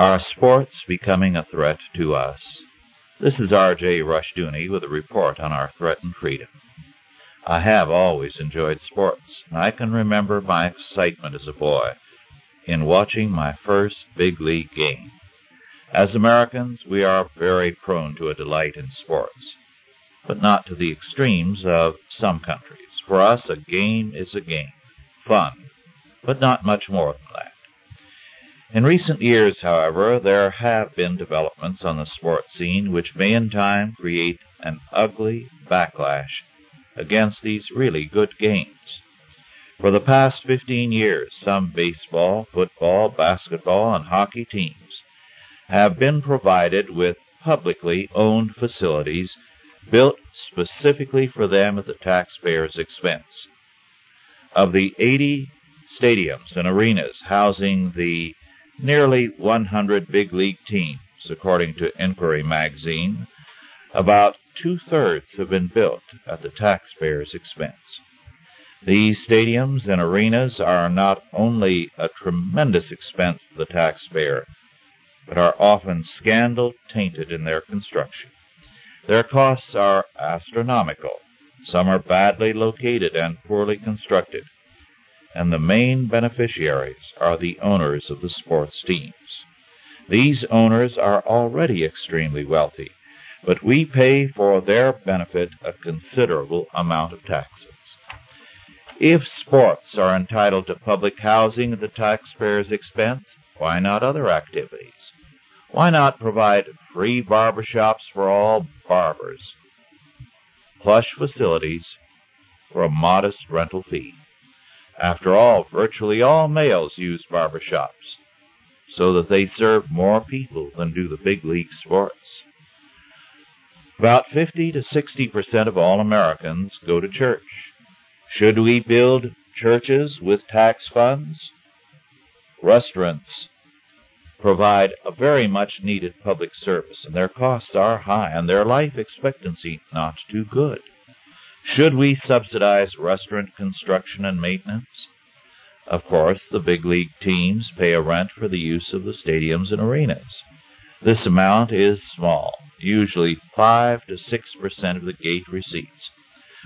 Are sports becoming a threat to us? This is R.J. Rushdoony with a report on our threatened freedom. I have always enjoyed sports, and I can remember my excitement as a boy in watching my first big league game. As Americans, we are very prone to a delight in sports, but not to the extremes of some countries. For us, a game is a game, fun, but not much more than that. In recent years, however, there have been developments on the sports scene which may in time create an ugly backlash against these really good games. For the past 15 years, some baseball, football, basketball, and hockey teams have been provided with publicly owned facilities built specifically for them at the taxpayer's expense. Of the 80 stadiums and arenas housing the nearly 100 big league teams, according to Inquiry magazine. About two thirds have been built at the taxpayer's expense. These stadiums and arenas are not only a tremendous expense to the taxpayer, but are often scandal tainted in their construction. Their costs are astronomical. Some are badly located and poorly constructed and the main beneficiaries are the owners of the sports teams. These owners are already extremely wealthy, but we pay for their benefit a considerable amount of taxes. If sports are entitled to public housing at the taxpayer's expense, why not other activities? Why not provide free barber shops for all barbers? Plush facilities for a modest rental fee. After all, virtually all males use barber shops, so that they serve more people than do the big league sports. About 50 to 60 percent of all Americans go to church. Should we build churches with tax funds? Restaurants provide a very much needed public service, and their costs are high, and their life expectancy not too good. Should we subsidize restaurant construction and maintenance? Of course, the big league teams pay a rent for the use of the stadiums and arenas. This amount is small, usually 5 to 6 percent of the gate receipts,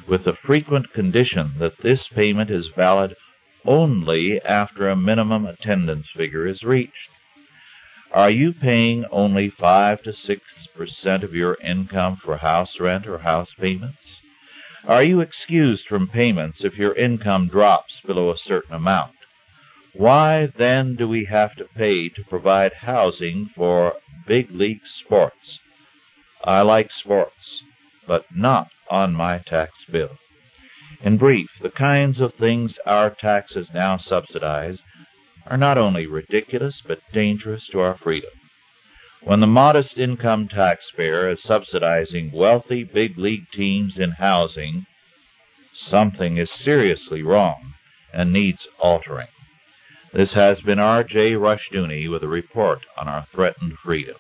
with the frequent condition that this payment is valid only after a minimum attendance figure is reached. Are you paying only 5 to 6 percent of your income for house rent or house payments? Are you excused from payments if your income drops below a certain amount? Why then do we have to pay to provide housing for big league sports? I like sports, but not on my tax bill. In brief, the kinds of things our taxes now subsidize are not only ridiculous but dangerous to our freedom. When the modest income taxpayer is subsidizing wealthy big league teams in housing, something is seriously wrong and needs altering. This has been R.J. Rushdoony with a report on our threatened freedom.